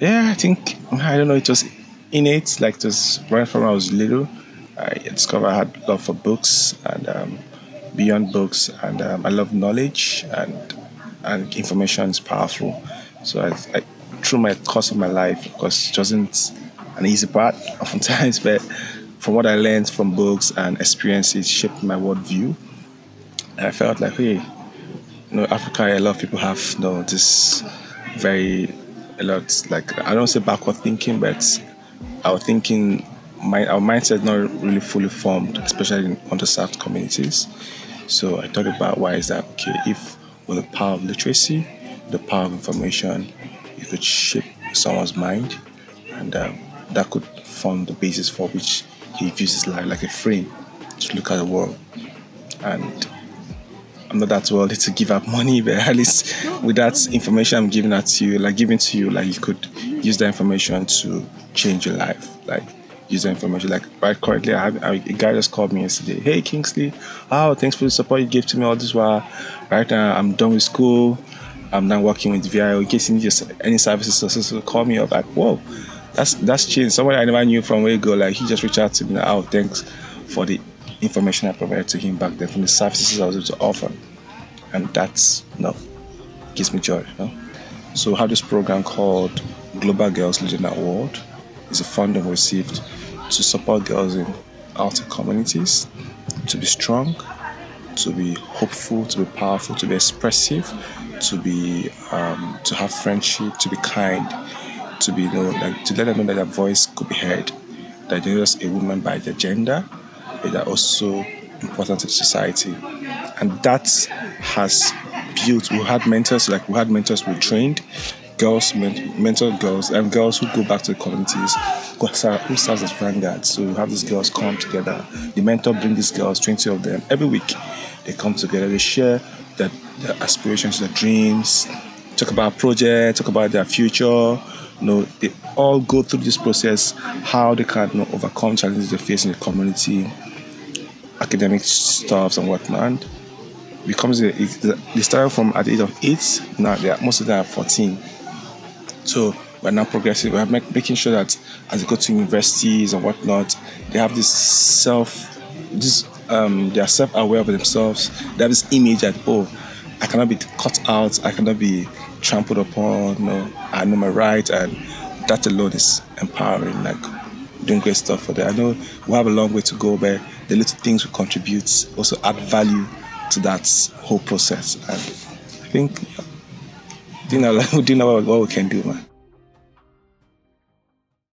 Yeah, I think I don't know. It was innate, like just right from when I was little. I discovered I had love for books and um, beyond books, and um, I love knowledge and and information is powerful. So I, I through my course of my life, of course, it wasn't an easy part oftentimes, but from what I learned from books and experiences shaped my worldview. And I felt like, hey, you know, Africa, a lot of people have you know this very a lot like I don't say backward thinking, but our thinking my our mindset not really fully formed, especially in underserved communities. So I thought about why is that okay? If with the power of literacy, the power of information, you could shape someone's mind, and um, that could form the basis for which he views his life like a frame to look at the world. And I'm not that worldly to give up money, but at least with that information I'm giving to you, like giving to you, like you could use that information to change your life. Like use that information. Like right currently, I have a guy just called me yesterday. Hey Kingsley, oh thanks for the support you gave to me all this while. Right now I'm done with school. I'm now working with VIO. In case you need any services, so so call me up. Like whoa, that's that's changed. Someone I never knew from way you go. Like he just reached out to me. Like, oh thanks for the information I provided to him back then from the services I was able to offer. And that's you know, gives me joy. You know? So how this program called Global Girls Leading World is a funding received to support girls in outer communities to be strong, to be hopeful, to be powerful, to be expressive, to be um, to have friendship, to be kind, to be you know, like, to let them know that their voice could be heard, that they're just a woman by their gender, but they're also important to society, and that has built. We had mentors like we had mentors we trained, girls mentor girls and girls who go back to the communities who serve as vanguards. So we have these girls come together. The mentor bring these girls, 20 of them, every week. They come together, they share their, their aspirations, their dreams, talk about projects, talk about their future. You know, they all go through this process, how they can you know, overcome challenges they face in the community, academic stuffs and whatnot. Becomes a, they started from at the age of eight. Now they are most of them are 14. So we're now progressive. We're make, making sure that as they go to universities and whatnot, they have this self, this um, they are self-aware of themselves. They have this image that oh, I cannot be cut out. I cannot be trampled upon. Know, I know my right, and that alone is empowering. Like doing great stuff for them. I know we have a long way to go, but the little things we contribute also add value to that whole process. And I think, you know, do know what we can do, man?